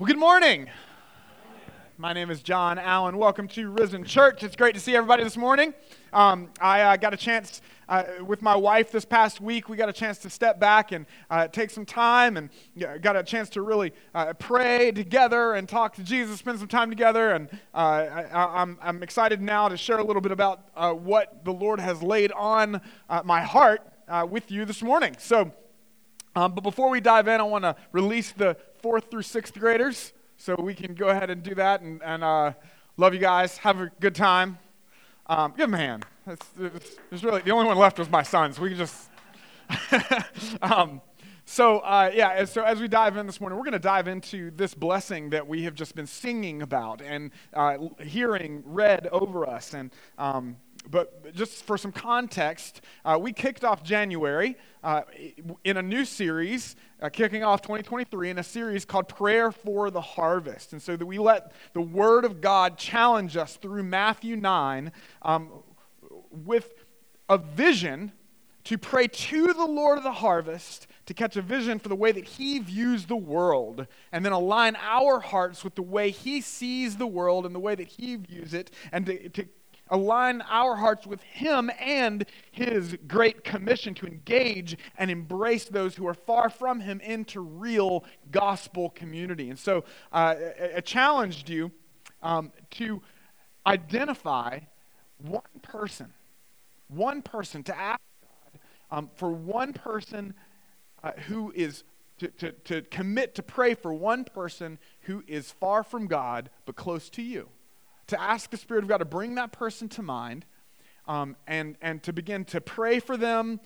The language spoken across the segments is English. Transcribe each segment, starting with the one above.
Well, good morning. My name is John Allen. Welcome to Risen Church. It's great to see everybody this morning. Um, I uh, got a chance uh, with my wife this past week. We got a chance to step back and uh, take some time and got a chance to really uh, pray together and talk to Jesus, spend some time together. And uh, I, am excited now to share a little bit about uh, what the Lord has laid on my heart with you this morning. So, um, but before we dive in, I want to release the fourth through sixth graders. So we can go ahead and do that. And, and uh, love you guys. Have a good time. Um, give them a hand. It's, it's, it's, really the only one left was my son. So we can just. um, so uh, yeah, so as we dive in this morning, we're going to dive into this blessing that we have just been singing about and uh, hearing read over us. And um, but just for some context, uh, we kicked off January uh, in a new series, uh, kicking off 2023 in a series called Prayer for the Harvest. And so that we let the Word of God challenge us through Matthew 9 um, with a vision to pray to the Lord of the harvest to catch a vision for the way that He views the world, and then align our hearts with the way He sees the world and the way that He views it, and to, to align our hearts with Him and His great commission to engage and embrace those who are far from Him into real gospel community. And so uh, I challenged you um, to identify one person, one person, to ask God um, for one person uh, who is. To, to, to commit to pray for one person who is far from God but close to you to ask the Spirit of God to bring that person to mind um, and, and to begin to pray for them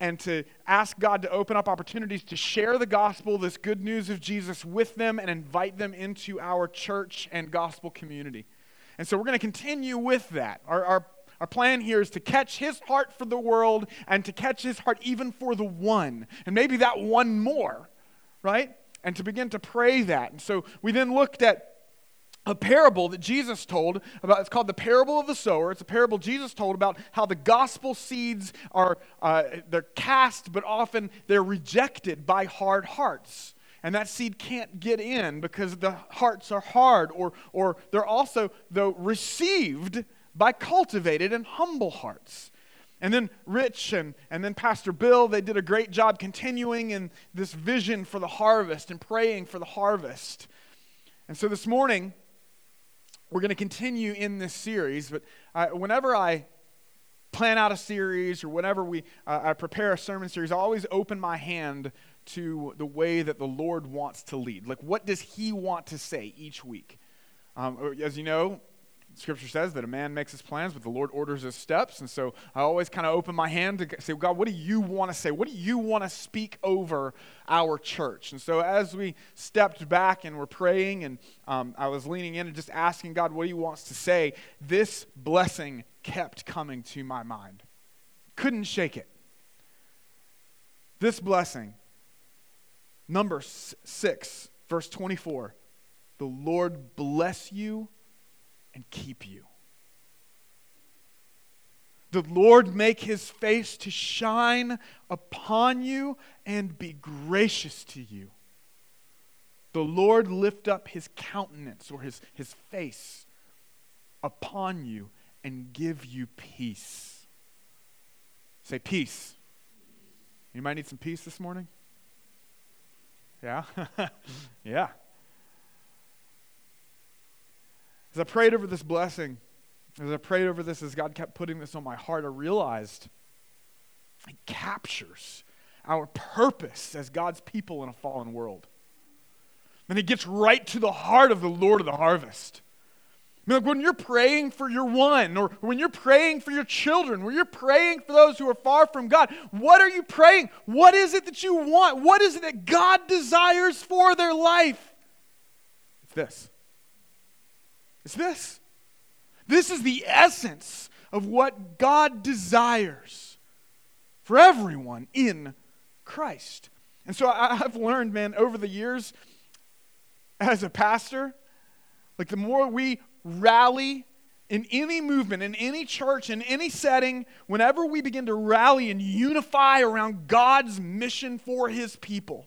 and to ask God to open up opportunities to share the gospel, this good news of Jesus with them and invite them into our church and gospel community. And so we're going to continue with that. Our, our, our plan here is to catch his heart for the world and to catch his heart even for the one, and maybe that one more, right? And to begin to pray that. And so we then looked at a parable that Jesus told about. It's called the parable of the sower. It's a parable Jesus told about how the gospel seeds are uh, they're cast, but often they're rejected by hard hearts. And that seed can't get in because the hearts are hard, or, or they're also, though, received by cultivated and humble hearts. And then Rich and, and then Pastor Bill, they did a great job continuing in this vision for the harvest and praying for the harvest. And so this morning, we're going to continue in this series, but uh, whenever I plan out a series or whenever we, uh, I prepare a sermon series, I always open my hand to the way that the Lord wants to lead. Like, what does He want to say each week? Um, as you know, Scripture says that a man makes his plans, but the Lord orders his steps. And so I always kind of open my hand to say, God, what do you want to say? What do you want to speak over our church? And so as we stepped back and were praying, and um, I was leaning in and just asking God what He wants to say, this blessing kept coming to my mind. Couldn't shake it. This blessing, number six, verse 24 the Lord bless you and keep you. The Lord make his face to shine upon you and be gracious to you. The Lord lift up his countenance or his, his face upon you and give you peace. Say peace. You might need some peace this morning? Yeah? yeah. As I prayed over this blessing, as I prayed over this, as God kept putting this on my heart, I realized it captures our purpose as God's people in a fallen world. And it gets right to the heart of the Lord of the harvest. I mean, like when you're praying for your one, or when you're praying for your children, when you're praying for those who are far from God, what are you praying? What is it that you want? What is it that God desires for their life? It's this it's this. This is the essence of what God desires for everyone in Christ. And so I've learned, man, over the years as a pastor, like the more we rally in any movement, in any church, in any setting, whenever we begin to rally and unify around God's mission for his people,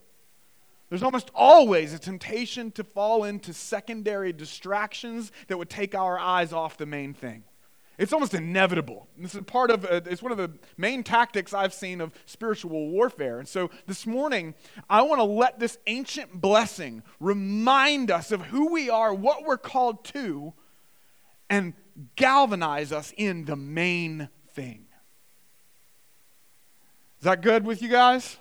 there's almost always a temptation to fall into secondary distractions that would take our eyes off the main thing. It's almost inevitable. This is part of, uh, it's one of the main tactics I've seen of spiritual warfare. And so this morning, I want to let this ancient blessing remind us of who we are, what we're called to, and galvanize us in the main thing. Is that good with you guys?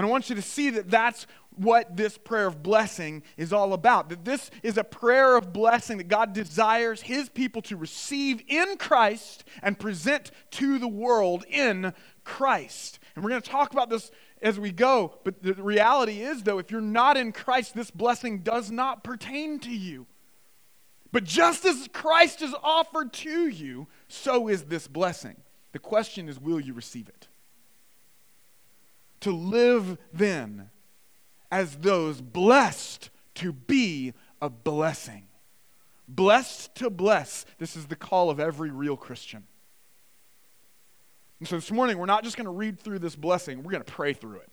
And I want you to see that that's what this prayer of blessing is all about. That this is a prayer of blessing that God desires His people to receive in Christ and present to the world in Christ. And we're going to talk about this as we go. But the reality is, though, if you're not in Christ, this blessing does not pertain to you. But just as Christ is offered to you, so is this blessing. The question is, will you receive it? To live then as those blessed to be a blessing. Blessed to bless. This is the call of every real Christian. And so this morning, we're not just going to read through this blessing, we're going to pray through it.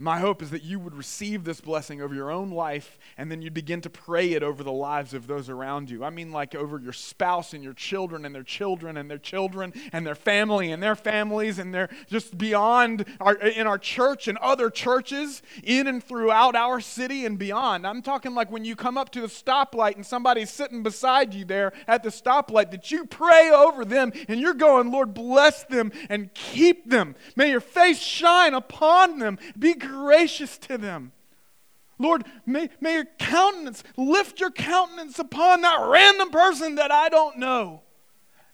My hope is that you would receive this blessing over your own life and then you'd begin to pray it over the lives of those around you. I mean, like over your spouse and your children and their children and their children and their family and their families and their just beyond our, in our church and other churches in and throughout our city and beyond. I'm talking like when you come up to the stoplight and somebody's sitting beside you there at the stoplight that you pray over them and you're going, Lord, bless them and keep them. May your face shine upon them. Be gracious to them. Lord, may, may your countenance, lift your countenance upon that random person that I don't know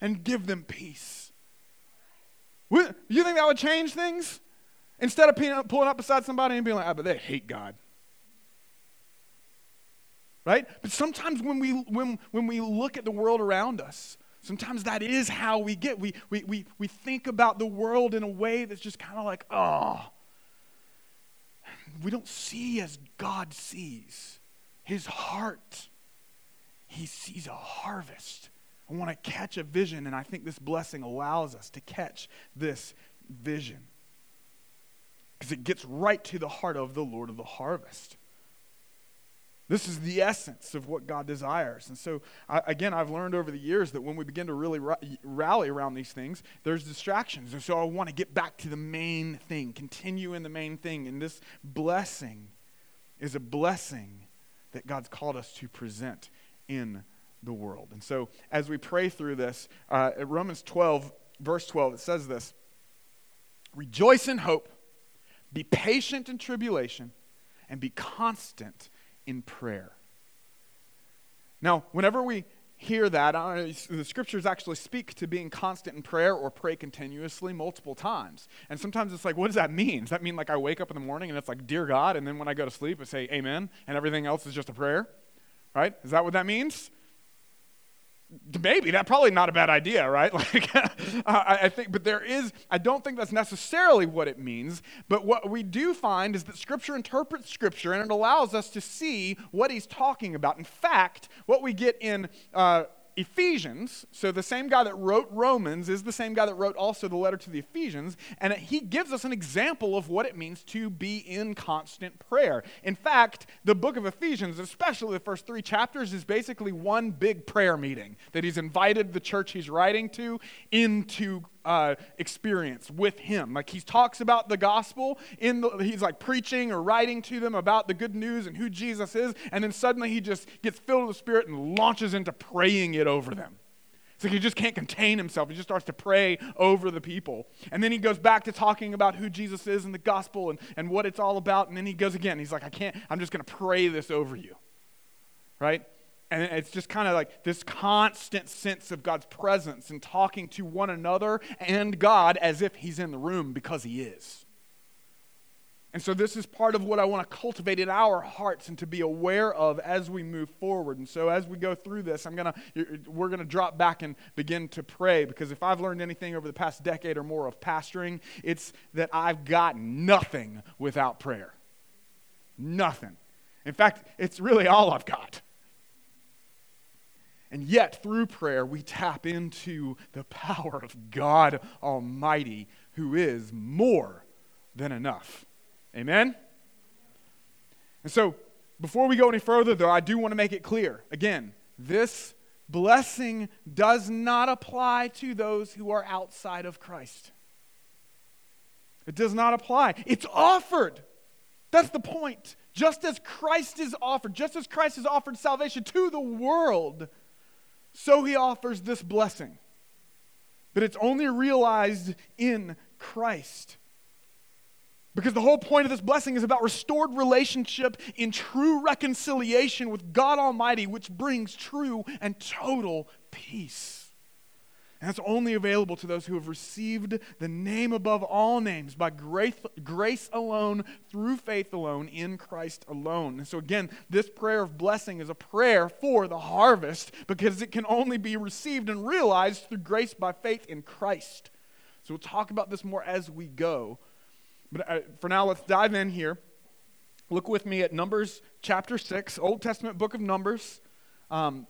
and give them peace. You think that would change things? Instead of pulling up beside somebody and being like, ah, but they hate God. Right? But sometimes when we, when, when we look at the world around us, sometimes that is how we get. We, we, we, we think about the world in a way that's just kind of like, oh, we don't see as God sees. His heart, He sees a harvest. I want to catch a vision, and I think this blessing allows us to catch this vision. Because it gets right to the heart of the Lord of the harvest. This is the essence of what God desires. And so, I, again, I've learned over the years that when we begin to really ra- rally around these things, there's distractions. And so I want to get back to the main thing, continue in the main thing. And this blessing is a blessing that God's called us to present in the world. And so, as we pray through this, uh, Romans 12, verse 12, it says this Rejoice in hope, be patient in tribulation, and be constant in prayer. Now, whenever we hear that, the scriptures actually speak to being constant in prayer or pray continuously multiple times. And sometimes it's like, what does that mean? Does that mean like I wake up in the morning and it's like, Dear God, and then when I go to sleep, I say Amen, and everything else is just a prayer? Right? Is that what that means? Maybe that's probably not a bad idea right? Like I, I, think but there is i don't think that's necessarily what it means but what we do find is that scripture interprets scripture and it allows us to see what he's talking about. In fact what we get in uh, Ephesians, so the same guy that wrote Romans is the same guy that wrote also the letter to the Ephesians, and he gives us an example of what it means to be in constant prayer. In fact, the book of Ephesians, especially the first three chapters, is basically one big prayer meeting that he's invited the church he's writing to into uh, experience with him. Like he talks about the gospel in the, he's like preaching or writing to them about the good news and who Jesus is, and then suddenly he just gets filled with the Spirit and launches into praying it over them. It's like he just can't contain himself. He just starts to pray over the people. And then he goes back to talking about who Jesus is and the gospel and, and what it's all about. And then he goes again. He's like, I can't, I'm just going to pray this over you. Right? And it's just kind of like this constant sense of God's presence and talking to one another and God as if He's in the room because He is. And so, this is part of what I want to cultivate in our hearts and to be aware of as we move forward. And so, as we go through this, I'm gonna, we're going to drop back and begin to pray because if I've learned anything over the past decade or more of pastoring, it's that I've got nothing without prayer. Nothing. In fact, it's really all I've got. And yet, through prayer, we tap into the power of God Almighty, who is more than enough. Amen? And so, before we go any further, though, I do want to make it clear again, this blessing does not apply to those who are outside of Christ. It does not apply. It's offered. That's the point. Just as Christ is offered, just as Christ has offered salvation to the world, so he offers this blessing. But it's only realized in Christ. Because the whole point of this blessing is about restored relationship in true reconciliation with God Almighty, which brings true and total peace. That's only available to those who have received the name above all names by grace, grace alone, through faith alone, in Christ alone. And so, again, this prayer of blessing is a prayer for the harvest because it can only be received and realized through grace by faith in Christ. So, we'll talk about this more as we go. But uh, for now, let's dive in here. Look with me at Numbers chapter 6, Old Testament book of Numbers. Um,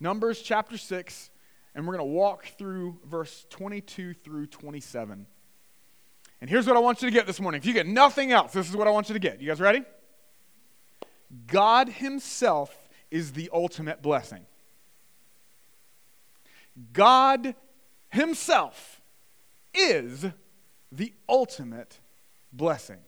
Numbers chapter 6 and we're going to walk through verse 22 through 27. And here's what I want you to get this morning. If you get nothing else, this is what I want you to get. You guys ready? God Himself is the ultimate blessing. God Himself is the ultimate blessing.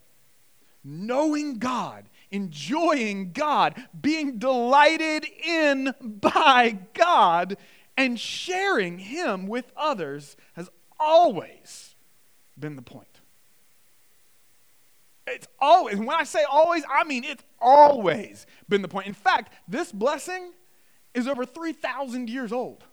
Knowing God, enjoying God, being delighted in by God and sharing Him with others has always been the point. It's always, when I say always, I mean it's always been the point. In fact, this blessing is over 3,000 years old.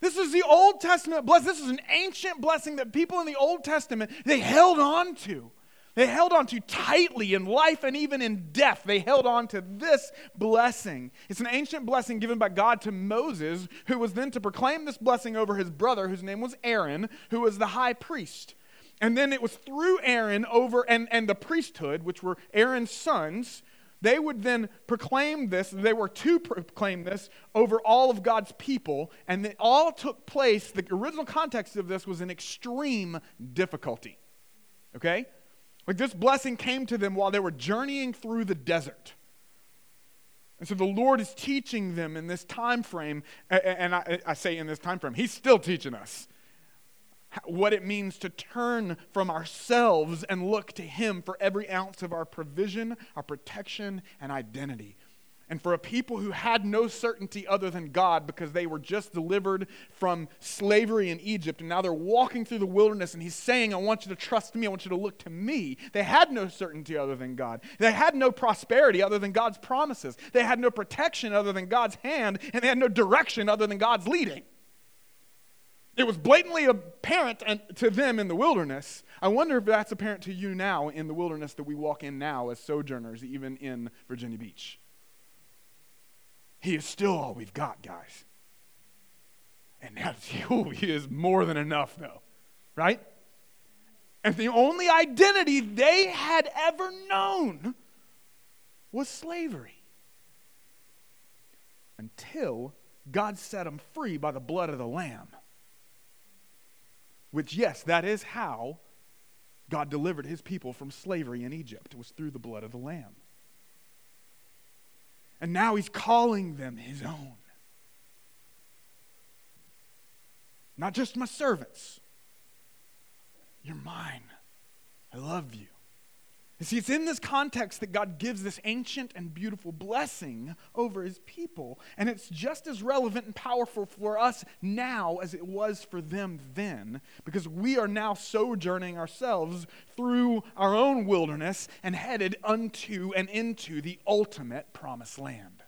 This is the Old Testament blessing. This is an ancient blessing that people in the Old Testament they held on to. They held on to tightly in life and even in death. They held on to this blessing. It's an ancient blessing given by God to Moses, who was then to proclaim this blessing over his brother, whose name was Aaron, who was the high priest. And then it was through Aaron over and, and the priesthood, which were Aaron's sons, they would then proclaim this, they were to proclaim this over all of God's people, and it all took place. The original context of this was an extreme difficulty. Okay? Like this blessing came to them while they were journeying through the desert. And so the Lord is teaching them in this time frame, and I, say in this time frame, He's still teaching us what it means to turn from ourselves and look to Him for every ounce of our provision, our protection, and identity and for a people who had no certainty other than God because they were just delivered from slavery in Egypt and now they're walking through the wilderness and he's saying, I want you to trust me, I want you to look to me. They had no certainty other than God. They had no prosperity other than God's promises. They had no protection other than God's hand, and they had no direction other than God's leading. It was blatantly apparent uh, to them in the wilderness. I wonder if that's apparent to you now in the wilderness that we walk in now as sojourners, even in Virginia Beach. He is still all we've got, guys. And that's, oh, he is more than enough, though, right? And the only identity they had ever known was slavery. Until God set them free by the blood of the Lamb. Which, yes, that is how God delivered his people from slavery in Egypt, was through the blood of the Lamb. And now he's calling them his own. Not just my servants. You're mine. I love you. You see, it's in this context that God gives this ancient and beautiful blessing over his people. And it's just as relevant and powerful for us now as it was for them then, because we are now sojourning ourselves through our own wilderness and headed unto and into the ultimate promised land.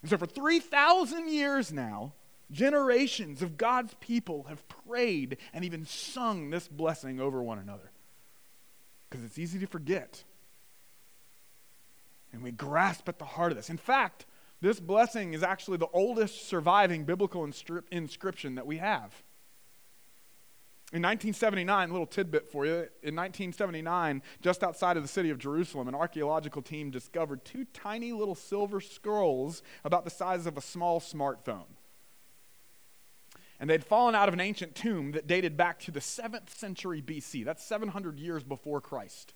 And so, for 3,000 years now, generations of God's people have prayed and even sung this blessing over one another because it's easy to forget. And we grasp at the heart of this. In fact, this blessing is actually the oldest surviving biblical inscription that we have. In 1979, a little tidbit for you. In 1979, just outside of the city of Jerusalem, an archaeological team discovered two tiny little silver scrolls about the size of a small smartphone. And they'd fallen out of an ancient tomb that dated back to the 7th century BC. That's 700 years before Christ.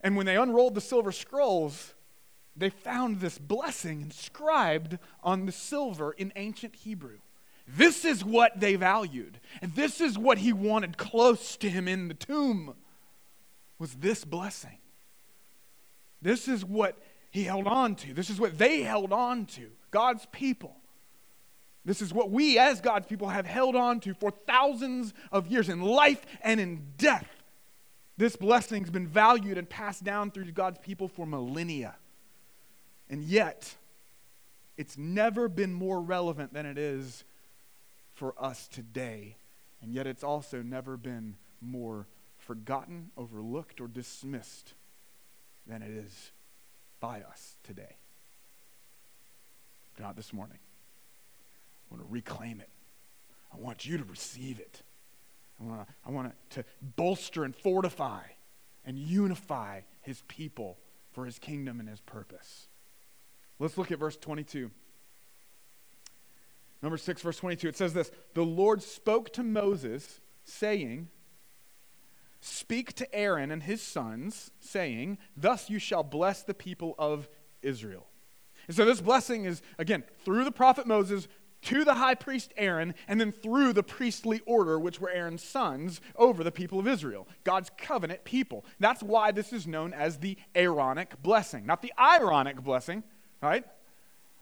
And when they unrolled the silver scrolls, they found this blessing inscribed on the silver in ancient Hebrew. This is what they valued. And this is what he wanted close to him in the tomb was this blessing. This is what he held on to. This is what they held on to. God's people. This is what we, as God's people, have held on to for thousands of years in life and in death. This blessing's been valued and passed down through God's people for millennia. And yet, it's never been more relevant than it is for us today. And yet, it's also never been more forgotten, overlooked, or dismissed than it is by us today—not this morning. I want to reclaim it. I want you to receive it. I want, to, I want to bolster and fortify and unify his people for his kingdom and his purpose. Let's look at verse 22. Number 6, verse 22. It says this The Lord spoke to Moses, saying, Speak to Aaron and his sons, saying, Thus you shall bless the people of Israel. And so this blessing is, again, through the prophet Moses, to the high priest Aaron, and then through the priestly order, which were Aaron's sons, over the people of Israel, God's covenant people. That's why this is known as the Aaronic blessing, not the ironic blessing, right?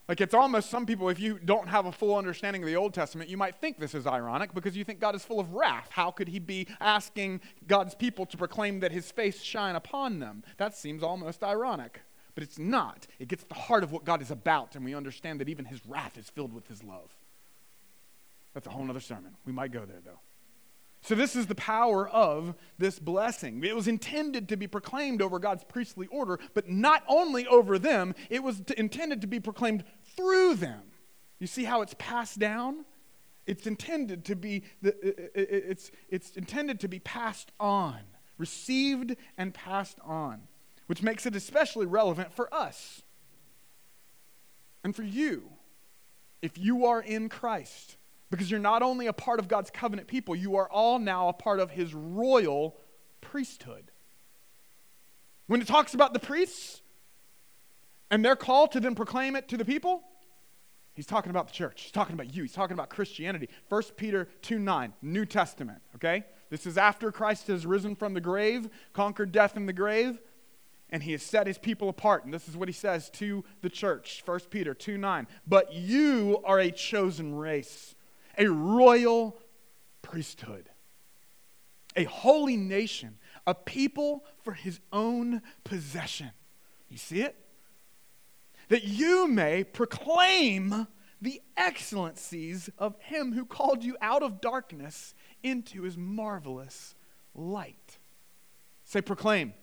Like it's almost some people, if you don't have a full understanding of the Old Testament, you might think this is ironic because you think God is full of wrath. How could he be asking God's people to proclaim that his face shine upon them? That seems almost ironic but it's not. It gets the heart of what God is about, and we understand that even his wrath is filled with his love. That's a whole other sermon. We might go there, though. So, this is the power of this blessing. It was intended to be proclaimed over God's priestly order, but not only over them, it was to, intended to be proclaimed through them. You see how it's passed down? It's intended to be, it's, it's intended to be passed on, received and passed on which makes it especially relevant for us and for you if you are in Christ. Because you're not only a part of God's covenant people, you are all now a part of his royal priesthood. When it talks about the priests and their call to then proclaim it to the people, he's talking about the church. He's talking about you. He's talking about Christianity. 1 Peter 2 9, New Testament, okay? This is after Christ has risen from the grave, conquered death in the grave and he has set his people apart. And this is what he says to the church 1 Peter 2 9. But you are a chosen race, a royal priesthood, a holy nation, a people for his own possession. You see it? That you may proclaim the excellencies of him who called you out of darkness into his marvelous light. Say, proclaim.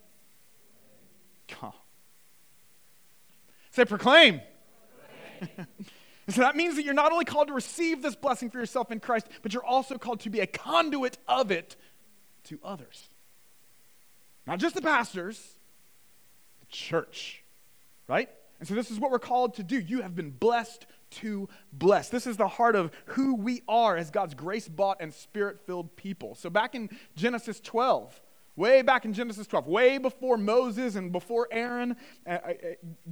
Oh. Say, proclaim. proclaim. so that means that you're not only called to receive this blessing for yourself in Christ, but you're also called to be a conduit of it to others. Not just the pastors, the church, right? And so this is what we're called to do. You have been blessed to bless. This is the heart of who we are as God's grace bought and spirit filled people. So back in Genesis 12, Way back in Genesis 12, way before Moses and before Aaron, uh, uh,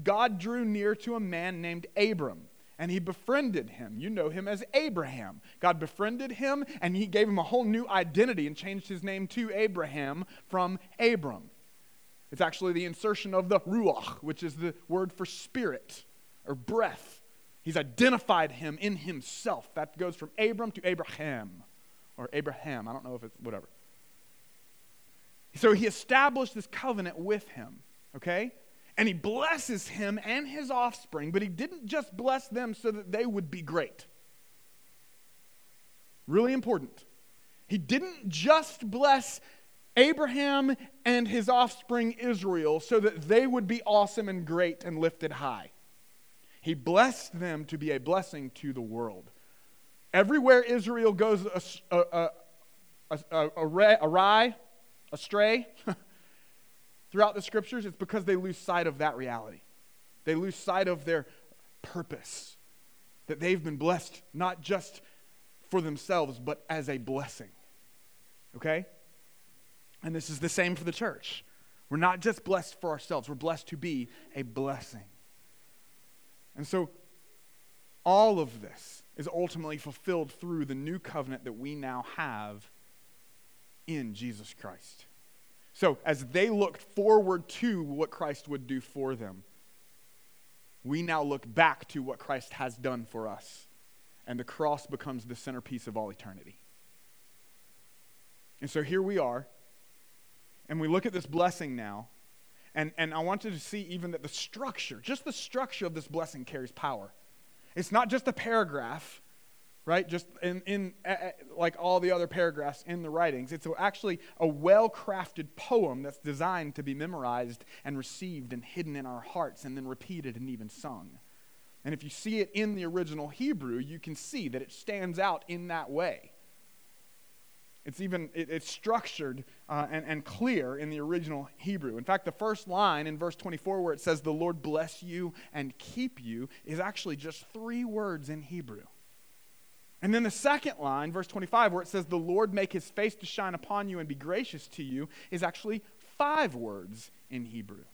God drew near to a man named Abram and he befriended him. You know him as Abraham. God befriended him and he gave him a whole new identity and changed his name to Abraham from Abram. It's actually the insertion of the ruach, which is the word for spirit or breath. He's identified him in himself. That goes from Abram to Abraham or Abraham. I don't know if it's whatever. So he established this covenant with him, okay? And he blesses him and his offspring, but he didn't just bless them so that they would be great. Really important. He didn't just bless Abraham and his offspring Israel so that they would be awesome and great and lifted high. He blessed them to be a blessing to the world. Everywhere Israel goes awry, astray throughout the scriptures, it's because they lose sight of that reality. They lose sight of their purpose, that they've been blessed not just for themselves, but as a blessing. Okay? And this is the same for the church. We're not just blessed for ourselves, we're blessed to be a blessing. And so, all of this is ultimately fulfilled through the new covenant that we now have in Jesus Christ. So, as they looked forward to what Christ would do for them, we now look back to what Christ has done for us. And the cross becomes the centerpiece of all eternity. And so here we are, and we look at this blessing now, and, and I want you to see even that the structure, just the structure of this blessing carries power. It's not just a paragraph, right? Just in, in uh, like all the other paragraphs in the writings. It's actually a well crafted poem that's designed to be memorized and received and hidden in our hearts and then repeated and even sung. And if you see it in the original Hebrew, you can see that it stands out in that way. It's even it, it's structured uh, and, and clear in the original Hebrew. In fact, the first line in verse 24 where it says, The Lord bless you and keep you, is actually just three words in Hebrew. And then the second line, verse 25, where it says, The Lord make his face to shine upon you and be gracious to you, is actually five words in Hebrew.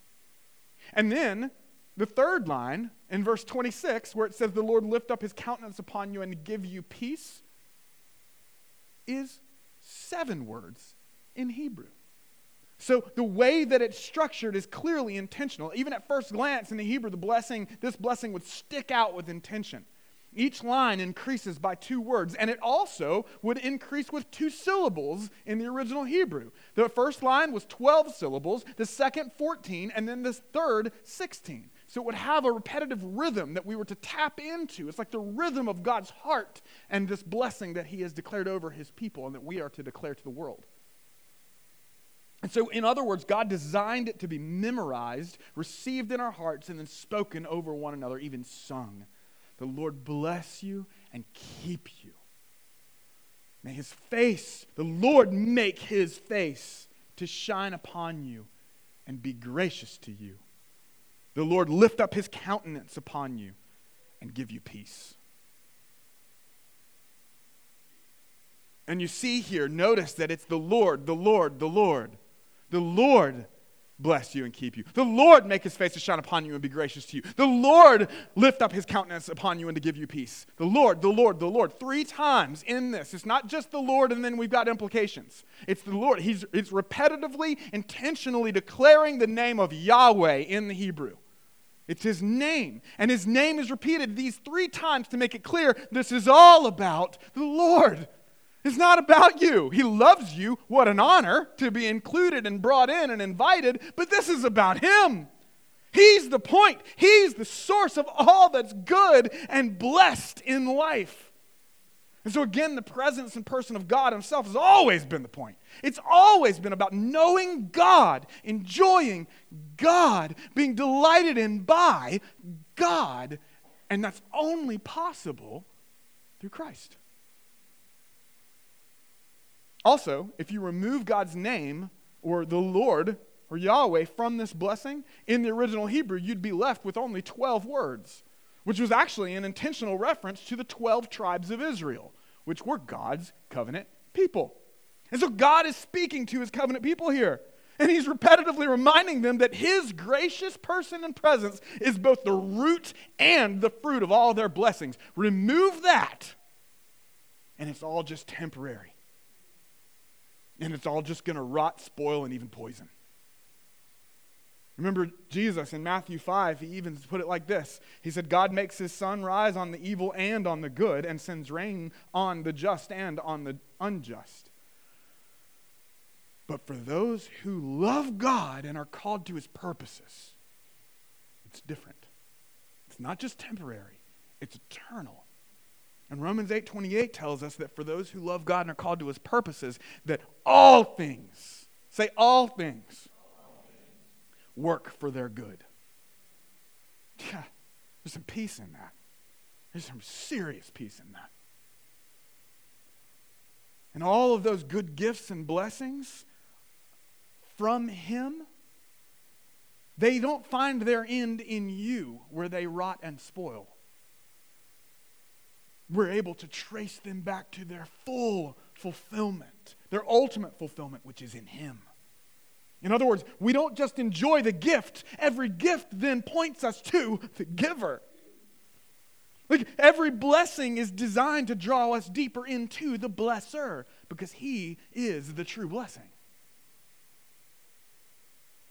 And then the third line in verse 26, where it says, The Lord lift up his countenance upon you and give you peace, is seven words in Hebrew. So the way that it's structured is clearly intentional. Even at first glance in the Hebrew, the blessing, this blessing would stick out with intention. Each line increases by two words, and it also would increase with two syllables in the original Hebrew. The first line was 12 syllables, the second 14, and then the third 16. So it would have a repetitive rhythm that we were to tap into. It's like the rhythm of God's heart and this blessing that He has declared over His people and that we are to declare to the world. And so, in other words, God designed it to be memorized, received in our hearts, and then spoken over one another, even sung. The Lord bless you and keep you. May his face, the Lord make his face to shine upon you and be gracious to you. The Lord lift up his countenance upon you and give you peace. And you see here, notice that it's the Lord, the Lord, the Lord. The Lord bless you and keep you. The Lord make his face to shine upon you and be gracious to you. The Lord lift up his countenance upon you and to give you peace. The Lord, the Lord, the Lord. Three times in this. It's not just the Lord and then we've got implications. It's the Lord. He's it's repetitively, intentionally declaring the name of Yahweh in the Hebrew. It's his name. And his name is repeated these three times to make it clear this is all about the Lord. It's not about you. He loves you. What an honor to be included and brought in and invited, but this is about Him. He's the point. He's the source of all that's good and blessed in life. And so, again, the presence and person of God Himself has always been the point. It's always been about knowing God, enjoying God, being delighted in by God, and that's only possible through Christ. Also, if you remove God's name or the Lord or Yahweh from this blessing, in the original Hebrew, you'd be left with only 12 words, which was actually an intentional reference to the 12 tribes of Israel, which were God's covenant people. And so God is speaking to his covenant people here. And he's repetitively reminding them that his gracious person and presence is both the root and the fruit of all their blessings. Remove that, and it's all just temporary and it's all just going to rot, spoil, and even poison. Remember Jesus in Matthew 5, he even put it like this He said, God makes his sun rise on the evil and on the good, and sends rain on the just and on the unjust. But for those who love God and are called to his purposes, it's different. It's not just temporary, it's eternal. And Romans 8:28 tells us that for those who love God and are called to his purposes, that all things, say all things, work for their good. Yeah, there's some peace in that. There's some serious peace in that. And all of those good gifts and blessings from him, they don't find their end in you where they rot and spoil. We're able to trace them back to their full fulfillment, their ultimate fulfillment, which is in Him. In other words, we don't just enjoy the gift, every gift then points us to the giver. Like every blessing is designed to draw us deeper into the blesser because he is the true blessing.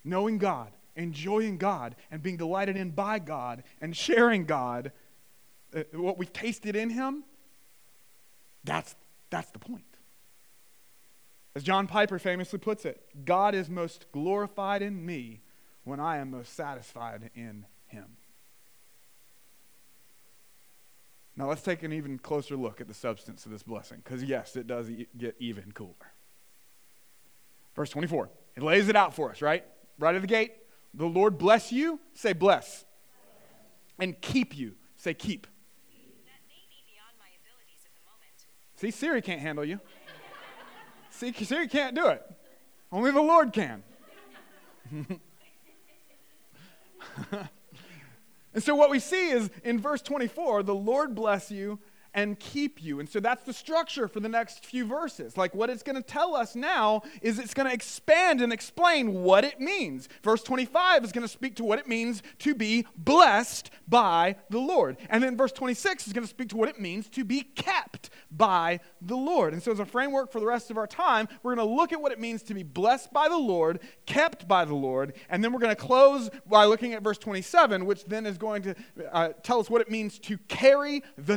Knowing God, enjoying God, and being delighted in by God, and sharing God, uh, what we've tasted in him, that's, that's the point. As John Piper famously puts it, God is most glorified in me when I am most satisfied in him. Now let's take an even closer look at the substance of this blessing, because yes, it does get even cooler. Verse 24, it lays it out for us, right? Right at the gate. The Lord bless you, say bless. And keep you, say keep. See, Siri can't handle you. See, Siri can't do it. Only the Lord can. And so what we see is in verse 24, the Lord bless you and keep you. And so that's the structure for the next few verses. Like what it's going to tell us now is it's going to expand and explain what it means. Verse 25 is going to speak to what it means to be blessed by the Lord. And then verse 26 is going to speak to what it means to be kept by the Lord. And so as a framework for the rest of our time, we're going to look at what it means to be blessed by the Lord, kept by the Lord, and then we're going to close by looking at verse 27, which then is going to uh, tell us what it means to carry the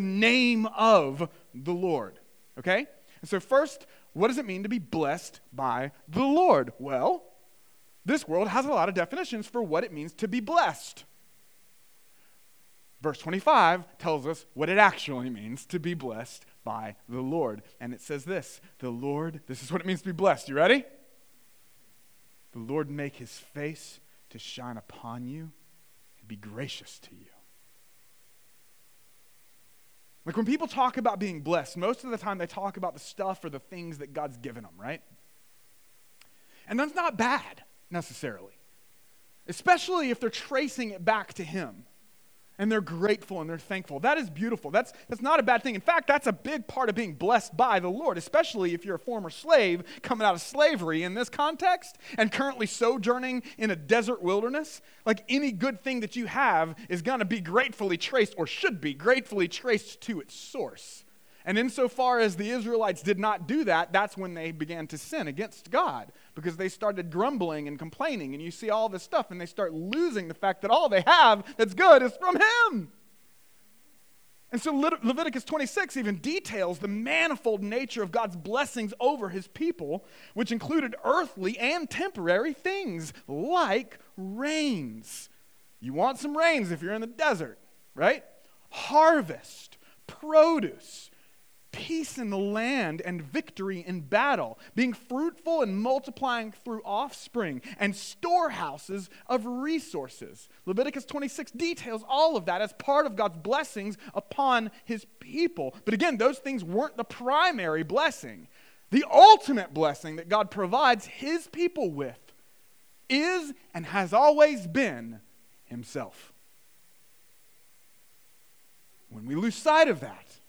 name of the Lord. Okay? And so, first, what does it mean to be blessed by the Lord? Well, this world has a lot of definitions for what it means to be blessed. Verse 25 tells us what it actually means to be blessed by the Lord. And it says this The Lord, this is what it means to be blessed. You ready? The Lord make his face to shine upon you and be gracious to you. Like when people talk about being blessed, most of the time they talk about the stuff or the things that God's given them, right? And that's not bad necessarily, especially if they're tracing it back to Him and they're grateful and they're thankful. That is beautiful. That's, that's not a bad thing. In fact, that's a big part of being blessed by the Lord, especially if you're a former slave coming out of slavery in this context and currently sojourning in a desert wilderness. Like any good thing that you have is going to be gratefully traced, or should be gratefully traced to its source. And insofar as the Israelites did not do that, that's when they began to sin against God because they started grumbling and complaining. And you see all this stuff, and they start losing the fact that all they have that's good is from Him. And so Le- Leviticus 26 even details the manifold nature of God's blessings over His people, which included earthly and temporary things like rains. You want some rains if you're in the desert, right? Harvest, produce peace in the land and victory in battle, being fruitful and multiplying through offspring and storehouses of resources. Leviticus 26 details all of that as part of God's blessings upon his people. But again, those things weren't the primary blessing. The ultimate blessing that God provides his people with is and has always been himself. When we lose sight of that,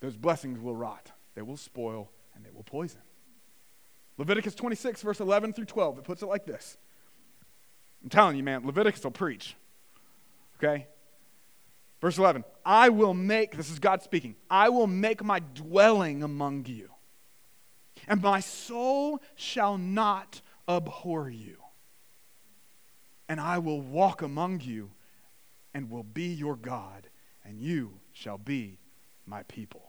those blessings will rot, they will spoil, and they will poison. Leviticus 26, verse 11 through 12, it puts it like this. I'm telling you, man, Leviticus will preach. Okay? Verse 11 I will make, this is God speaking, I will make my dwelling among you, and my soul shall not abhor you. And I will walk among you and will be your God, and you shall be my people.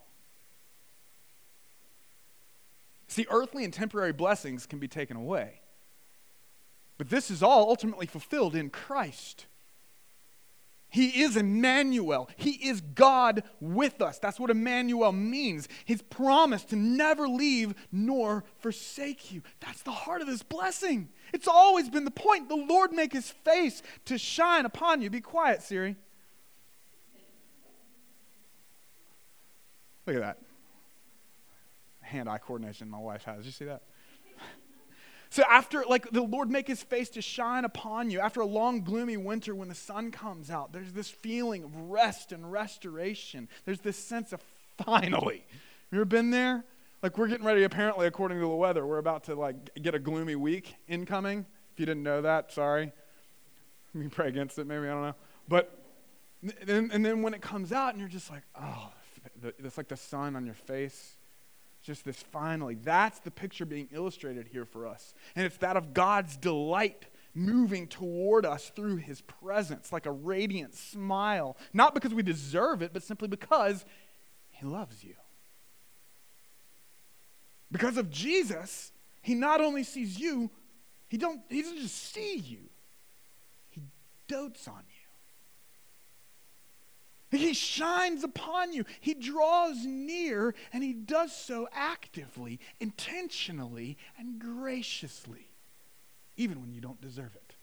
See, earthly and temporary blessings can be taken away. But this is all ultimately fulfilled in Christ. He is Emmanuel. He is God with us. That's what Emmanuel means. His promise to never leave nor forsake you. That's the heart of this blessing. It's always been the point. The Lord make his face to shine upon you. Be quiet, Siri. Look at that hand eye coordination my wife has. You see that? So after like the Lord make his face to shine upon you, after a long gloomy winter when the sun comes out, there's this feeling of rest and restoration. There's this sense of finally. You ever been there? Like we're getting ready apparently according to the weather, we're about to like get a gloomy week incoming. If you didn't know that, sorry. You pray against it maybe, I don't know. But and then when it comes out and you're just like, oh, it's like the sun on your face just this finally. That's the picture being illustrated here for us. And it's that of God's delight moving toward us through his presence, like a radiant smile. Not because we deserve it, but simply because he loves you. Because of Jesus, he not only sees you, he, don't, he doesn't just see you, he dotes on you. He shines upon you. He draws near, and he does so actively, intentionally, and graciously, even when you don't deserve it.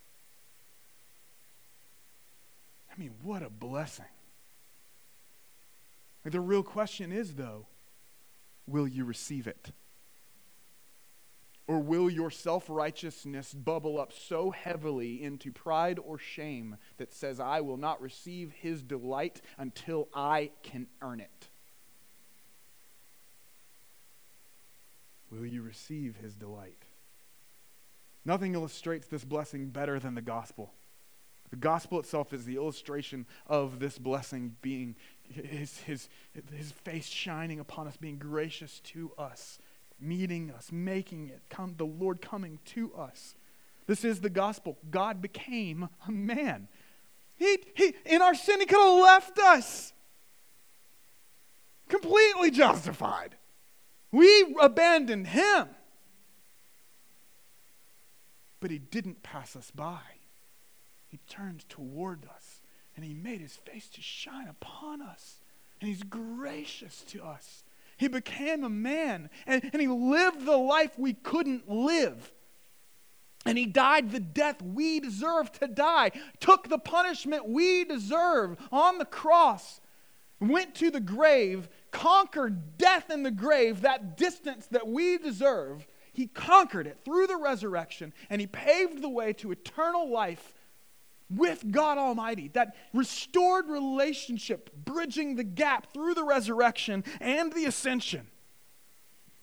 I mean, what a blessing. The real question is, though, will you receive it? Or will your self righteousness bubble up so heavily into pride or shame that says, I will not receive his delight until I can earn it? Will you receive his delight? Nothing illustrates this blessing better than the gospel. The gospel itself is the illustration of this blessing being his, his, his face shining upon us, being gracious to us meeting us, making it, come, the Lord coming to us. This is the gospel. God became a man. He, he, in our sin, he could have left us completely justified. We abandoned him. But he didn't pass us by. He turned toward us and he made his face to shine upon us. And he's gracious to us. He became a man and, and he lived the life we couldn't live. And he died the death we deserve to die, took the punishment we deserve on the cross, went to the grave, conquered death in the grave, that distance that we deserve. He conquered it through the resurrection, and he paved the way to eternal life with God Almighty, that restored relationship, bridging the gap through the resurrection and the ascension.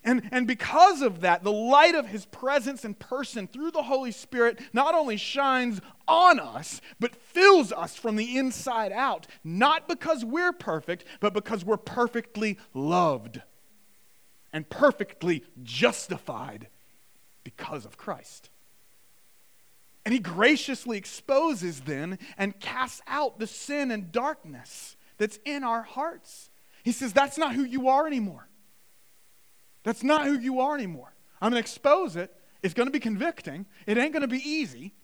And, and because of that, the light of his presence and person through the Holy Spirit not only shines on us, but fills us from the inside out. Not because we're perfect, but because we're perfectly loved and perfectly justified because of Christ. And he graciously exposes then and casts out the sin and darkness that's in our hearts. He says, That's not who you are anymore. That's not who you are anymore. I'm going to expose it. It's going to be convicting. It ain't going to be easy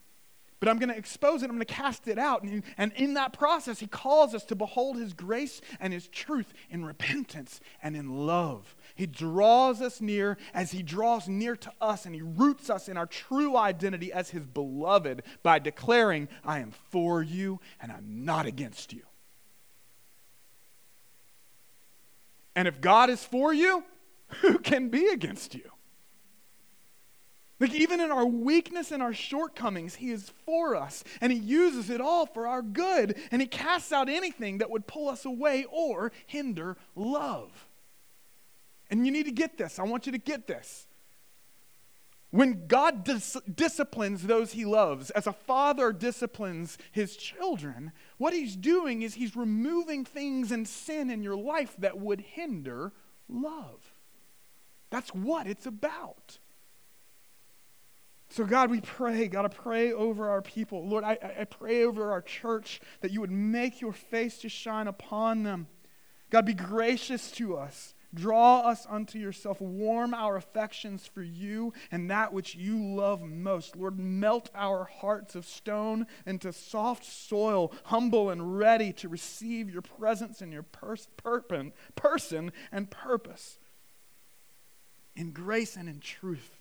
but I'm going to expose it. I'm going to cast it out. And, and in that process, he calls us to behold his grace and his truth in repentance and in love. He draws us near as he draws near to us, and he roots us in our true identity as his beloved by declaring, I am for you and I'm not against you. And if God is for you, who can be against you? Like, even in our weakness and our shortcomings, He is for us, and He uses it all for our good, and He casts out anything that would pull us away or hinder love. And you need to get this. I want you to get this. When God dis- disciplines those He loves, as a father disciplines His children, what He's doing is He's removing things and sin in your life that would hinder love. That's what it's about. So, God, we pray, God, I pray over our people. Lord, I, I pray over our church that you would make your face to shine upon them. God, be gracious to us. Draw us unto yourself. Warm our affections for you and that which you love most. Lord, melt our hearts of stone into soft soil, humble and ready to receive your presence and your pers- person and purpose. In grace and in truth.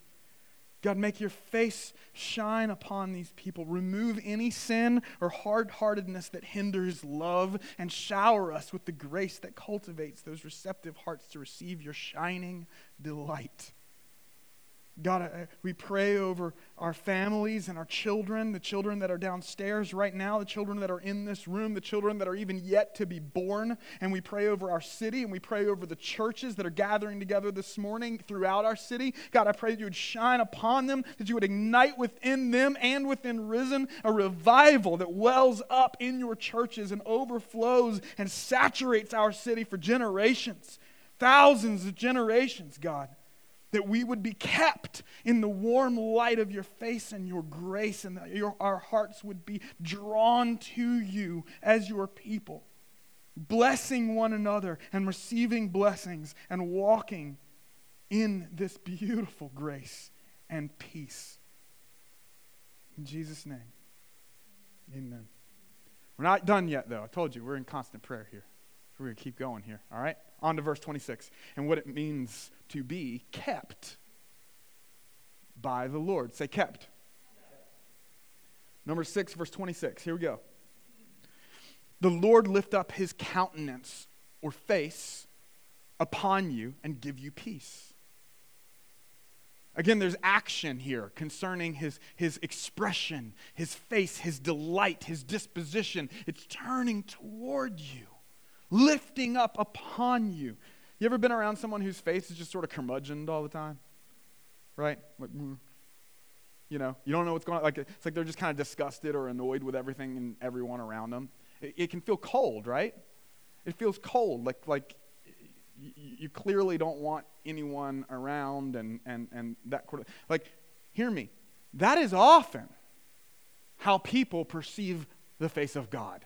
God, make your face shine upon these people. Remove any sin or hard heartedness that hinders love and shower us with the grace that cultivates those receptive hearts to receive your shining delight. God, uh, we pray over our families and our children, the children that are downstairs right now, the children that are in this room, the children that are even yet to be born. And we pray over our city and we pray over the churches that are gathering together this morning throughout our city. God, I pray that you would shine upon them, that you would ignite within them and within Risen a revival that wells up in your churches and overflows and saturates our city for generations, thousands of generations, God that we would be kept in the warm light of your face and your grace, and that your, our hearts would be drawn to you as your people, blessing one another and receiving blessings and walking in this beautiful grace and peace. In Jesus' name, amen. We're not done yet, though. I told you, we're in constant prayer here. We're going to keep going here, all right? On to verse 26 and what it means to be kept by the Lord. Say kept. Number 6, verse 26. Here we go. The Lord lift up his countenance or face upon you and give you peace. Again, there's action here concerning his, his expression, his face, his delight, his disposition. It's turning toward you lifting up upon you. You ever been around someone whose face is just sort of curmudgeoned all the time? Right? Like, mm. you know, you don't know what's going on. Like, it's like they're just kind of disgusted or annoyed with everything and everyone around them. It, it can feel cold, right? It feels cold. Like, like you, you clearly don't want anyone around and, and, and that. Like, hear me. That is often how people perceive the face of God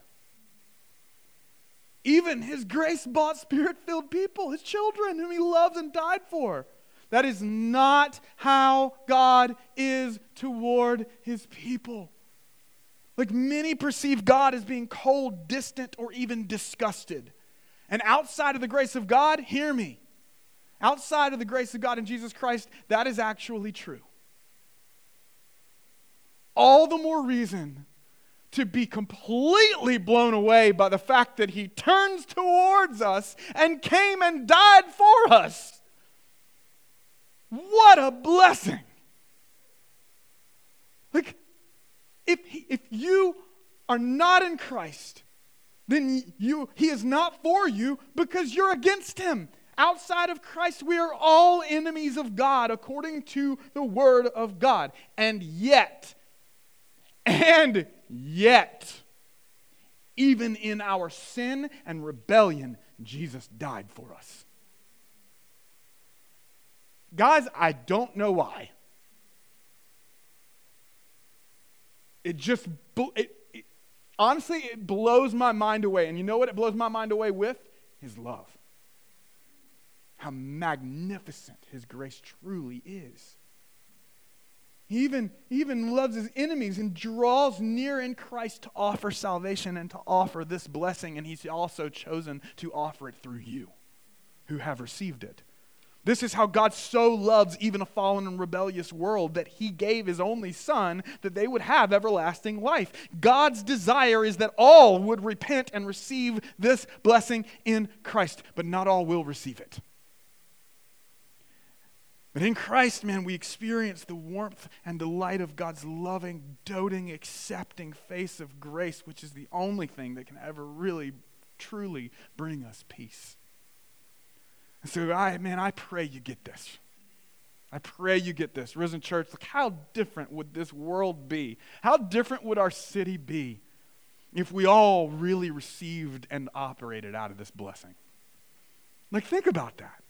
even his grace bought, spirit filled people, his children, whom he loves and died for. That is not how God is toward his people. Like many perceive God as being cold, distant, or even disgusted. And outside of the grace of God, hear me. Outside of the grace of God in Jesus Christ, that is actually true. All the more reason to be completely blown away by the fact that he turns towards us and came and died for us. What a blessing! Like, if, if you are not in Christ, then you, he is not for you because you're against him. Outside of Christ, we are all enemies of God according to the Word of God. And yet, and Yet, even in our sin and rebellion, Jesus died for us. Guys, I don't know why. It just, it, it, honestly, it blows my mind away. And you know what it blows my mind away with? His love. How magnificent His grace truly is. He even, even loves his enemies and draws near in Christ to offer salvation and to offer this blessing. And he's also chosen to offer it through you who have received it. This is how God so loves even a fallen and rebellious world that he gave his only son that they would have everlasting life. God's desire is that all would repent and receive this blessing in Christ, but not all will receive it. But in Christ, man, we experience the warmth and delight of God's loving, doting, accepting face of grace, which is the only thing that can ever really, truly bring us peace. And so, I, man, I pray you get this. I pray you get this. Risen Church, look, how different would this world be? How different would our city be if we all really received and operated out of this blessing? Like, think about that.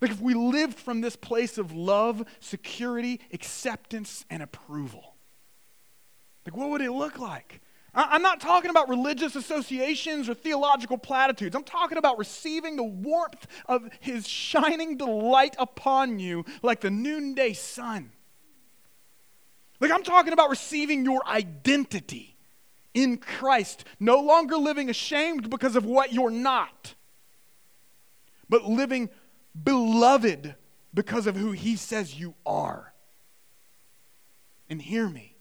Like if we lived from this place of love, security, acceptance, and approval. Like what would it look like? I'm not talking about religious associations or theological platitudes. I'm talking about receiving the warmth of His shining delight upon you like the noonday sun. Like, I'm talking about receiving your identity in Christ, no longer living ashamed because of what you're not, but living beloved because of who he says you are. And hear me,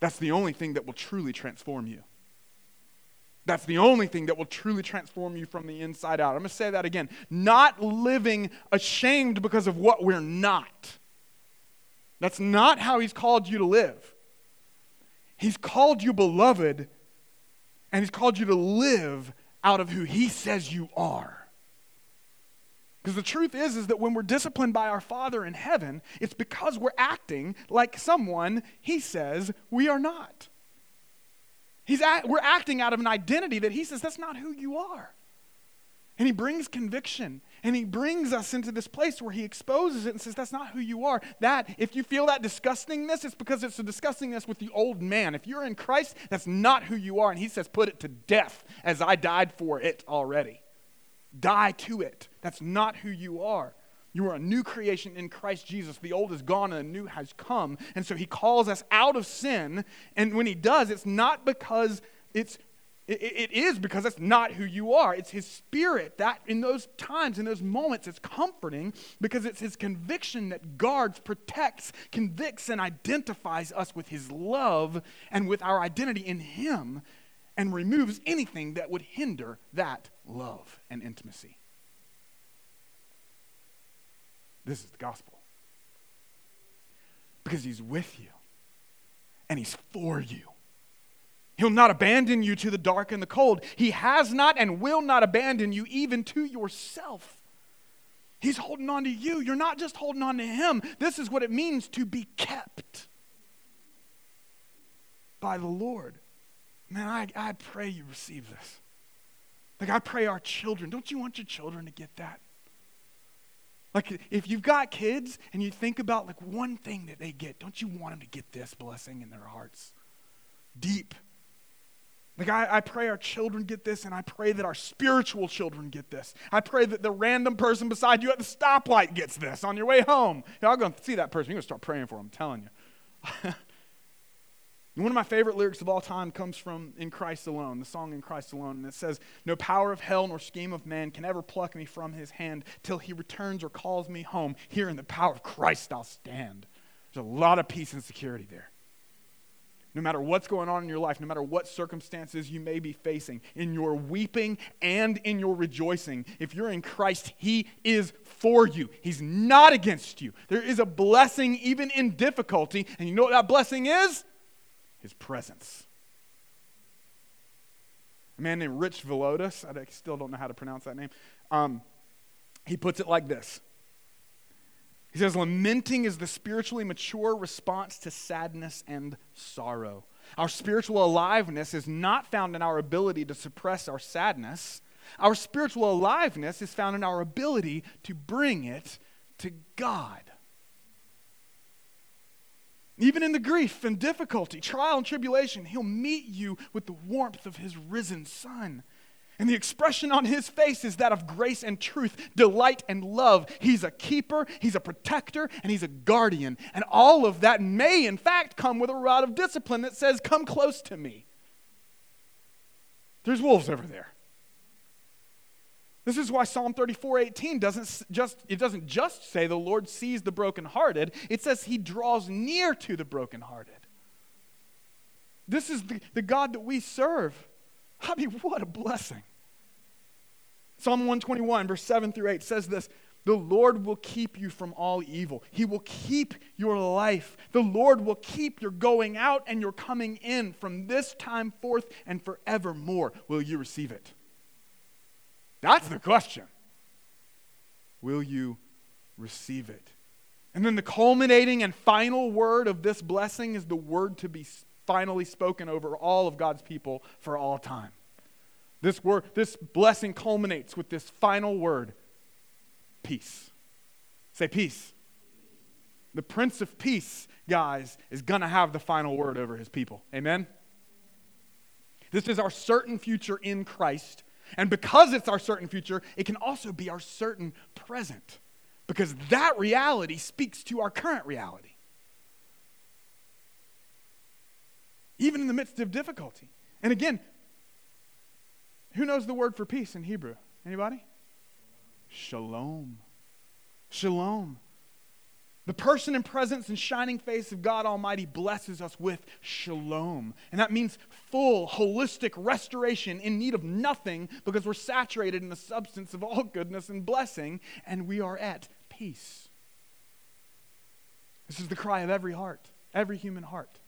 that's the only thing that will truly transform you. That's the only thing that will truly transform you from the inside out. I'm going to say that again. Not living ashamed because of what we're not, That's not how He's called you to live. He's called you beloved, and He's called you to live out of who He says you are. Because the truth is, is that when we're disciplined by our Father in heaven, it's because we're acting like someone He says we are not. He's we're acting out of an identity that He says that's not who you are. And he brings conviction and he brings us into this place where he exposes it and says, That's not who you are. That, if you feel that disgustingness, it's because it's a disgustingness with the old man. If you're in Christ, that's not who you are. And he says, Put it to death as I died for it already. Die to it. That's not who you are. You are a new creation in Christ Jesus. The old is gone and the new has come. And so he calls us out of sin. And when he does, it's not because it's it, is because that's not who you are. It's His Spirit that in those times, in those moments, it's comforting because it's His conviction that guards, protects, convicts, and identifies us with His love and with our identity in Him and removes anything that would hinder that love and intimacy. This is the gospel. Because He's with you and He's for you. He'll not abandon you to the dark and the cold. He has not and will not abandon you even to yourself. He's holding on to you. You're not just holding on to Him. This is what it means to be kept by the Lord. Man, I, I pray you receive this. Like, I pray our children. Don't you want your children to get that? Like, if you've got kids and you think about like one thing that they get, don't you want them to get this blessing in their hearts? Deep like, I, I pray our children get this, and I pray that our spiritual children get this. I pray that the random person beside you at the stoplight gets this on your way home. Y'all going to see that person. You're going to start praying for them, I'm telling you. One of my favorite lyrics of all time comes from In Christ Alone, the song In Christ Alone. And it says, No power of hell nor scheme of man can ever pluck me from his hand till he returns or calls me home. Here in the power of Christ I'll stand. There's a lot of peace and security there no matter what's going on in your life, no matter what circumstances you may be facing, in your weeping and in your rejoicing, if you're in Christ, He is for you. He's not against you. There is a blessing even in difficulty, and you know what that blessing is? His presence. A man named Rich Villodas, I still don't know how to pronounce that name, um, he puts it like this he says, lamenting is the spiritually mature response to sadness and sorrow. Our spiritual aliveness is not found in our ability to suppress our sadness. Our spiritual aliveness is found in our ability to bring it to God. Even in the grief and difficulty, trial and tribulation, He'll meet you with the warmth of His risen Son. And the expression on his face is that of grace and truth, delight and love. He's a keeper, he's a protector, and he's a guardian. And all of that may, in fact, come with a rod of discipline that says, Come close to me. There's wolves over there. This is why Psalm 34 18 doesn't just, it doesn't just say the Lord sees the brokenhearted, it says he draws near to the brokenhearted. This is the, the God that we serve. I mean, what a blessing. Psalm 121, verse 7 through 8 says this The Lord will keep you from all evil. He will keep your life. The Lord will keep your going out and your coming in from this time forth and forevermore. Will you receive it? That's the question. Will you receive it? And then the culminating and final word of this blessing is the word to be finally spoken over all of God's people for all time. This word, this blessing culminates with this final word, peace. Say peace. The Prince of Peace, guys, is going to have the final word over his people. Amen? This is our certain future in Christ. And because it's our certain future, it can also be our certain present. Because that reality speaks to our current reality. even in the midst of difficulty. And again, who knows the word for peace in Hebrew? Anybody? Shalom. Shalom. The person and presence and shining face of God Almighty blesses us with shalom. And that means full, holistic restoration in need of nothing because we're saturated in the substance of all goodness and blessing, and we are at peace. This is the cry of every heart, every human heart.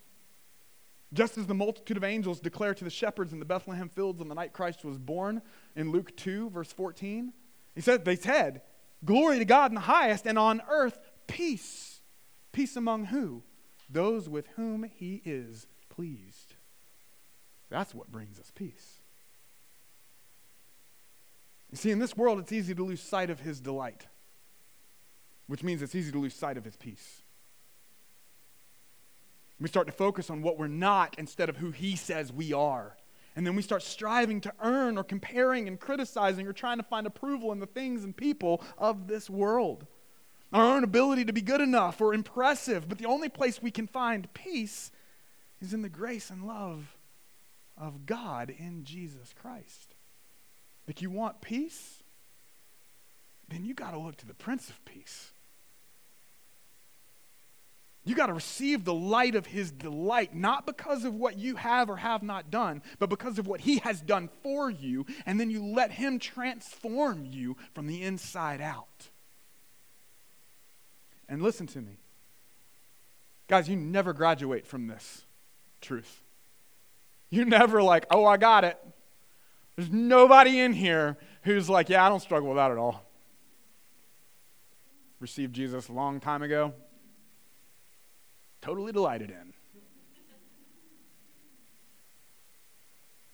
Just as the multitude of angels declare to the shepherds in the Bethlehem fields on the night Christ was born in Luke 2, verse 14, he said, They said, Glory to God in the highest, and on earth peace. Peace among who? Those with whom he is pleased. That's what brings us peace. You see, in this world, it's easy to lose sight of his delight, which means it's easy to lose sight of his peace. We start to focus on what we're not instead of who He says we are. And then we start striving to earn or comparing and criticizing or trying to find approval in the things and people of this world. Our own ability to be good enough or impressive. But the only place we can find peace is in the grace and love of God in Jesus Christ. If you want peace, then you got to look to the Prince of Peace. You got to receive the light of his delight, not because of what you have or have not done, but because of what he has done for you, and then you let him transform you from the inside out. And listen to me. Guys, you never graduate from this truth. You're never like, oh, I got it. There's nobody in here who's like, yeah, I don't struggle with that at all. Received Jesus a long time ago, totally delighted in.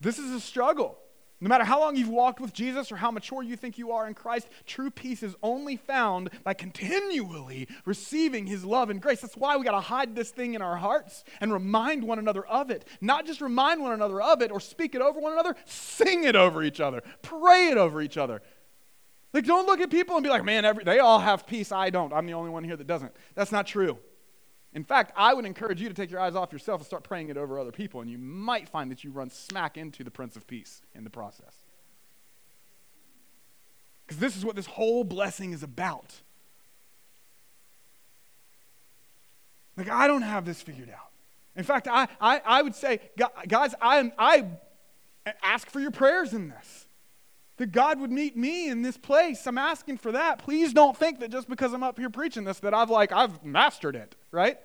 This is a struggle. No matter how long you've walked with Jesus or how mature you think you are in Christ, true peace is only found by continually receiving his love and grace. That's why we got to hide this thing in our hearts and remind one another of it. Not just remind one another of it or speak it over one another, sing it over each other, pray it over each other. Like, don't look at people and be like, man, every, they all have peace. I don't. I'm the only one here that doesn't. That's not true. In fact, I would encourage you to take your eyes off yourself and start praying it over other people, and you might find that you run smack into the Prince of Peace in the process. Because this is what this whole blessing is about. Like, I don't have this figured out. In fact, I, I, I would say, guys, I, I ask for your prayers in this. That God would meet me in this place. I'm asking for that. Please don't think that just because I'm up here preaching this that I've like I've mastered it, right?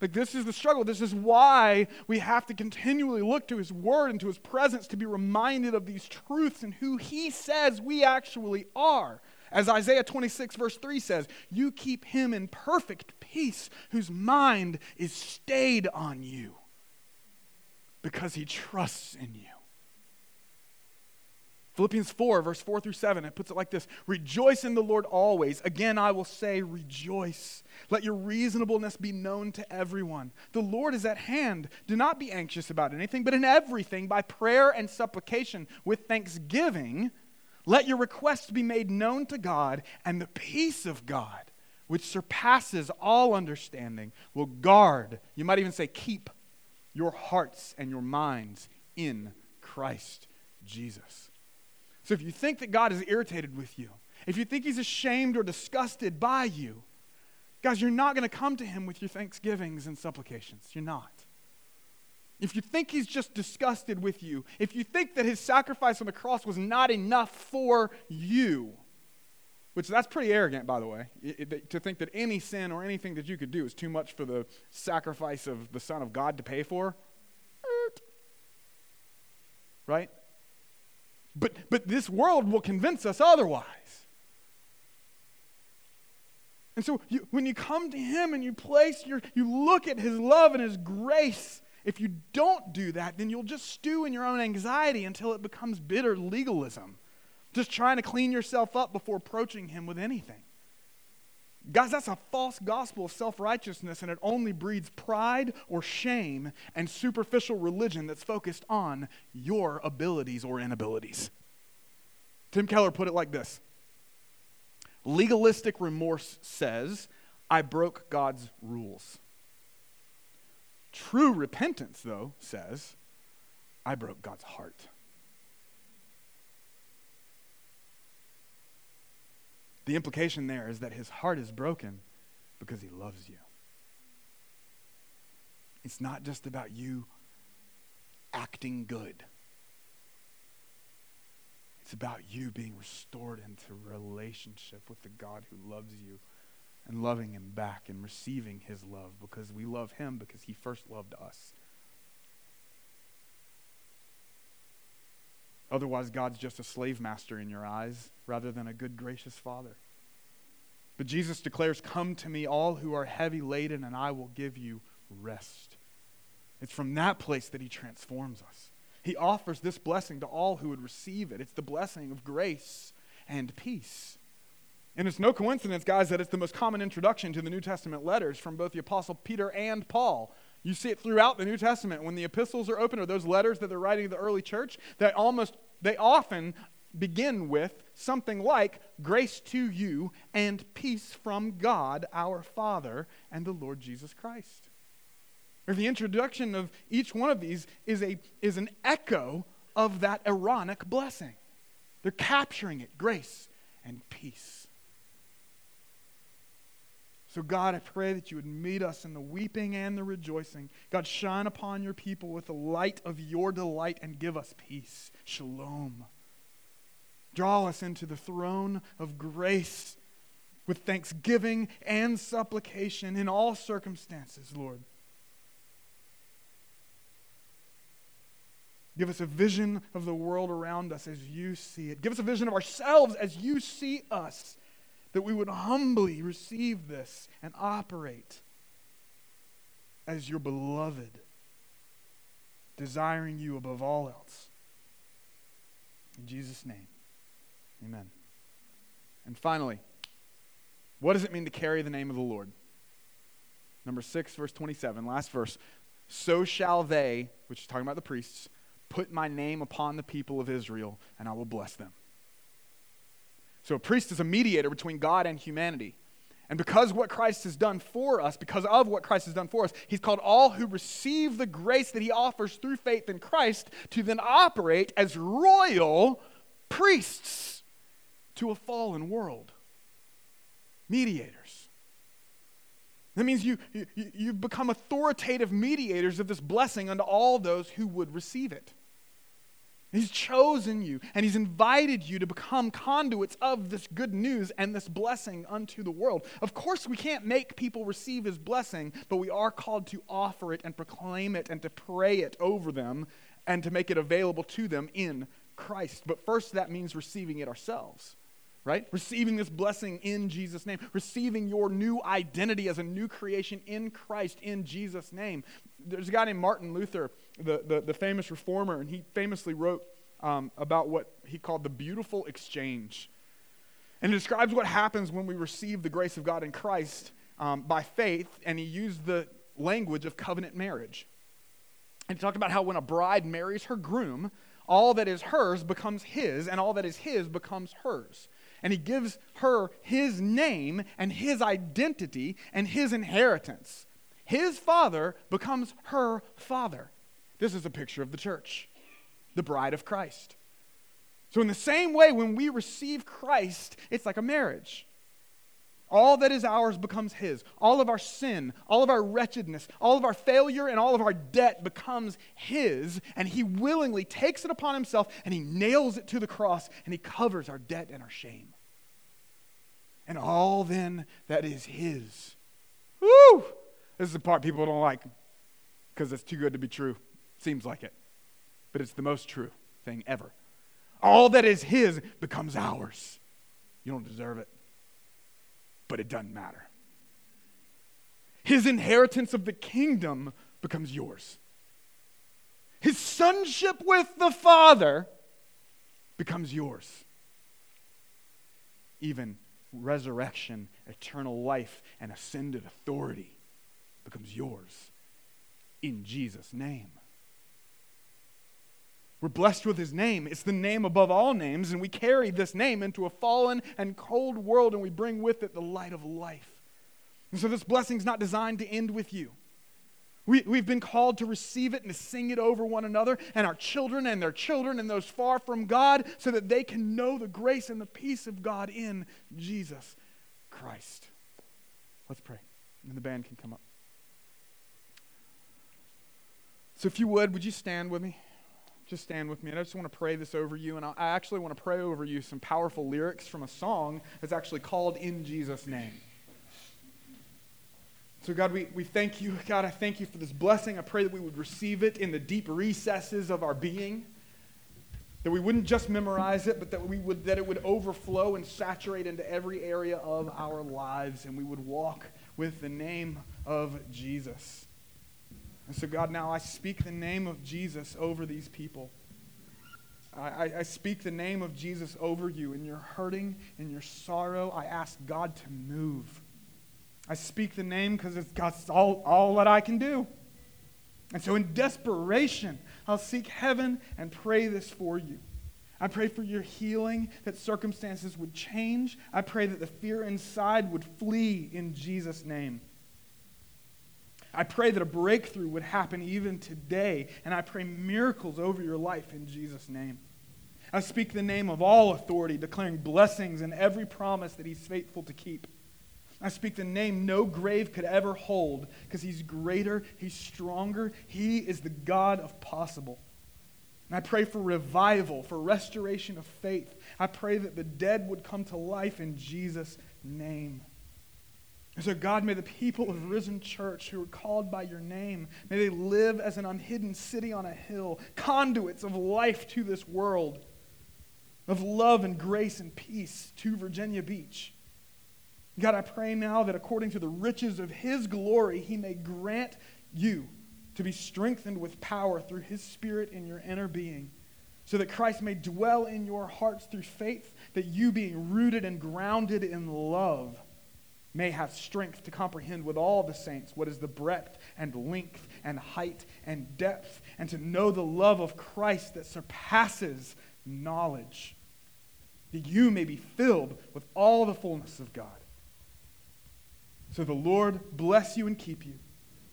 Like this is the struggle. This is why we have to continually look to his word and to his presence to be reminded of these truths and who he says we actually are. As Isaiah 26, verse 3 says, You keep him in perfect peace, whose mind is stayed on you, because he trusts in you. Philippians 4, verse 4 through 7, it puts it like this Rejoice in the Lord always. Again, I will say, rejoice. Let your reasonableness be known to everyone. The Lord is at hand. Do not be anxious about anything, but in everything, by prayer and supplication, with thanksgiving, let your requests be made known to God, and the peace of God, which surpasses all understanding, will guard, you might even say, keep your hearts and your minds in Christ Jesus. So if you think that God is irritated with you, if you think he's ashamed or disgusted by you, guys, you're not going to come to him with your thanksgivings and supplications. You're not. If you think he's just disgusted with you, if you think that his sacrifice on the cross was not enough for you, which that's pretty arrogant, by the way, to think that any sin or anything that you could do is too much for the sacrifice of the Son of God to pay for. Eh, right? But, but this world will convince us otherwise. And so you, when you come to Him and you place your, you look at His love and His grace, if you don't do that, then you'll just stew in your own anxiety until it becomes bitter legalism. Just trying to clean yourself up before approaching Him with anything. Guys, that's a false gospel of self righteousness, and it only breeds pride or shame and superficial religion that's focused on your abilities or inabilities. Tim Keller put it like this Legalistic remorse says, I broke God's rules. True repentance, though, says, I broke God's heart. The implication there is that his heart is broken because he loves you. It's not just about you acting good. It's about you being restored into relationship with the God who loves you and loving him back and receiving his love because we love him because he first loved us. Otherwise, God's just a slave master in your eyes rather than a good, gracious father. But Jesus declares, Come to me, all who are heavy laden, and I will give you rest. It's from that place that he transforms us. He offers this blessing to all who would receive it. It's the blessing of grace and peace. And it's no coincidence, guys, that it's the most common introduction to the New Testament letters from both the Apostle Peter and Paul. You see it throughout the New Testament. When the epistles are open, or those letters that they're writing to the early church, they almost, they often begin with something like grace to you and peace from God our Father and the Lord Jesus Christ. Or the introduction of each one of these is, a, is an echo of that Aaronic blessing. They're capturing it grace and peace. So, God, I pray that you would meet us in the weeping and the rejoicing. God, shine upon your people with the light of your delight and give us peace. Shalom. Draw us into the throne of grace with thanksgiving and supplication in all circumstances, Lord. Give us a vision of the world around us as you see it. Give us a vision of ourselves as you see us that we would humbly receive this and operate as your beloved, desiring you above all else. In Jesus' name, amen. And finally, what does it mean to carry the name of the Lord? Number 6, verse 27, last verse. So shall they, which is talking about the priests, put my name upon the people of Israel, and I will bless them. So a priest is a mediator between God and humanity. And because what Christ has done for us, because of what Christ has done for us, he's called all who receive the grace that he offers through faith in Christ to then operate as royal priests to a fallen world. Mediators. That means you, you, you've become authoritative mediators of this blessing unto all those who would receive it. He's chosen you and he's invited you to become conduits of this good news and this blessing unto the world. Of course, we can't make people receive his blessing, but we are called to offer it and proclaim it and to pray it over them and to make it available to them in Christ. But first, that means receiving it ourselves, right? Receiving this blessing in Jesus' name, receiving your new identity as a new creation in Christ in Jesus' name. There's a guy named Martin Luther the, the, the famous reformer, and he famously wrote um, about what he called the beautiful exchange. And it describes what happens when we receive the grace of God in Christ um, by faith, and he used the language of covenant marriage. And he talked about how when a bride marries her groom, all that is hers becomes his, and all that is his becomes hers. And he gives her his name and his identity and his inheritance. His father becomes her father. This is a picture of the church, the bride of Christ. So, in the same way, when we receive Christ, it's like a marriage. All that is ours becomes His. All of our sin, all of our wretchedness, all of our failure, and all of our debt becomes His. And He willingly takes it upon Himself and He nails it to the cross and He covers our debt and our shame. And all then that is His. Woo! This is the part people don't like because it's too good to be true. Seems like it. But it's the most true thing ever. All that is His becomes ours. You don't deserve it, but it doesn't matter. His inheritance of the kingdom becomes yours. His sonship with the Father becomes yours. Even resurrection, eternal life, and ascended authority becomes yours in Jesus' name. We're blessed with his name. It's the name above all names, and we carry this name into a fallen and cold world, and we bring with it the light of life. And so this blessing is not designed to end with you. We, we've been called to receive it and to sing it over one another and our children and their children and those far from God so that they can know the grace and the peace of God in Jesus Christ. Let's pray. And the band can come up. So, if you would, would you stand with me? just stand with me. And I just want to pray this over you. And I actually want to pray over you some powerful lyrics from a song that's actually called In Jesus' Name. So, God, we, we thank you. God, I thank you for this blessing. I pray that we would receive it in the deep recesses of our being. That we wouldn't just memorize it, but that, we would, that it would overflow and saturate into every area of our lives, and we would walk with the name of Jesus. And so, God, now I speak the name of Jesus over these people. I, I, speak the name of Jesus over you in your hurting, in your sorrow. I ask God to move. I speak the name because it's God's all, all that I can do. And so, in desperation, I'll seek heaven and pray this for you. I pray for your healing, that circumstances would change. I pray that the fear inside would flee in Jesus' name. I pray that a breakthrough would happen even today, and I pray miracles over your life in Jesus' name. I speak the name of all authority, declaring blessings and every promise that He's faithful to keep. I speak the name no grave could ever hold because He's greater, He's stronger, He is the God of possible. And I pray for revival, for restoration of faith. I pray that the dead would come to life in Jesus' name. And so, God, may the people of Risen Church who are called by your name, may they live as an unhidden city on a hill, conduits of life to this world, of love and grace and peace to Virginia Beach. God, I pray now that according to the riches of his glory, he may grant you to be strengthened with power through his spirit in your inner being, so that Christ may dwell in your hearts through faith, that you, being rooted and grounded in love, may have strength to comprehend with all the saints what is the breadth and length and height and depth, and to know the love of Christ that surpasses knowledge, that you may be filled with all the fullness of God. So the Lord bless you and keep you.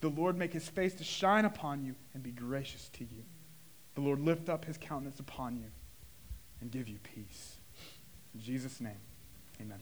The Lord make his face to shine upon you and be gracious to you. The Lord lift up his countenance upon you and give you peace. In Jesus' name, amen.